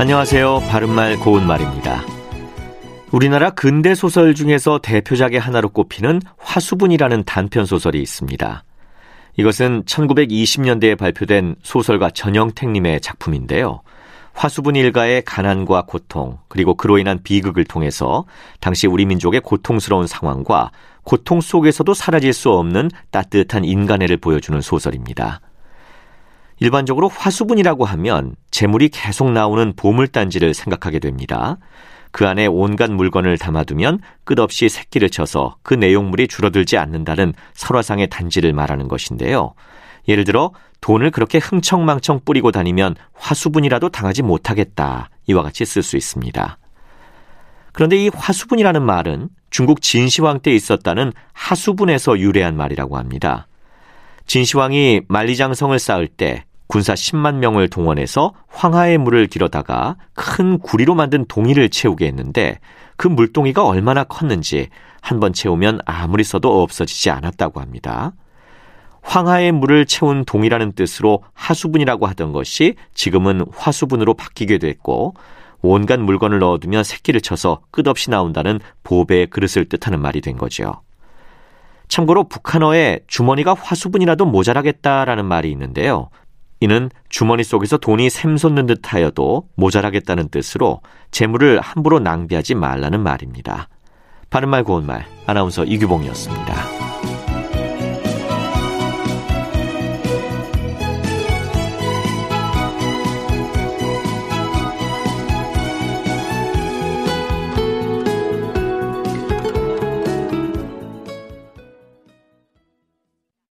안녕하세요. 바른말 고운말입니다. 우리나라 근대 소설 중에서 대표작의 하나로 꼽히는 화수분이라는 단편 소설이 있습니다. 이것은 1920년대에 발표된 소설가 전영택님의 작품인데요. 화수분 일가의 가난과 고통, 그리고 그로 인한 비극을 통해서 당시 우리 민족의 고통스러운 상황과 고통 속에서도 사라질 수 없는 따뜻한 인간애를 보여주는 소설입니다. 일반적으로 화수분이라고 하면 재물이 계속 나오는 보물단지를 생각하게 됩니다. 그 안에 온갖 물건을 담아두면 끝없이 새끼를 쳐서 그 내용물이 줄어들지 않는다는 설화상의 단지를 말하는 것인데요. 예를 들어 돈을 그렇게 흥청망청 뿌리고 다니면 화수분이라도 당하지 못하겠다. 이와 같이 쓸 수 있습니다. 그런데 이 화수분이라는 말은 중국 진시황 때 있었다는 하수분에서 유래한 말이라고 합니다. 진시황이 만리장성을 쌓을 때 군사 10만 명을 동원해서 황하의 물을 길어다가 큰 구리로 만든 동이를 채우게 했는데 그 물동이가 얼마나 컸는지 한 번 채우면 아무리 써도 없어지지 않았다고 합니다. 황하의 물을 채운 동이라는 뜻으로 하수분이라고 하던 것이 지금은 화수분으로 바뀌게 됐고 온갖 물건을 넣어두면 새끼를 쳐서 끝없이 나온다는 보배의 그릇을 뜻하는 말이 된 거죠. 참고로 북한어에 주머니가 화수분이라도 모자라겠다라는 말이 있는데요. 이는 주머니 속에서 돈이 샘솟는 듯 하여도 모자라겠다는 뜻으로 재물을 함부로 낭비하지 말라는 말입니다. 바른말 고운말 아나운서 이규봉이었습니다.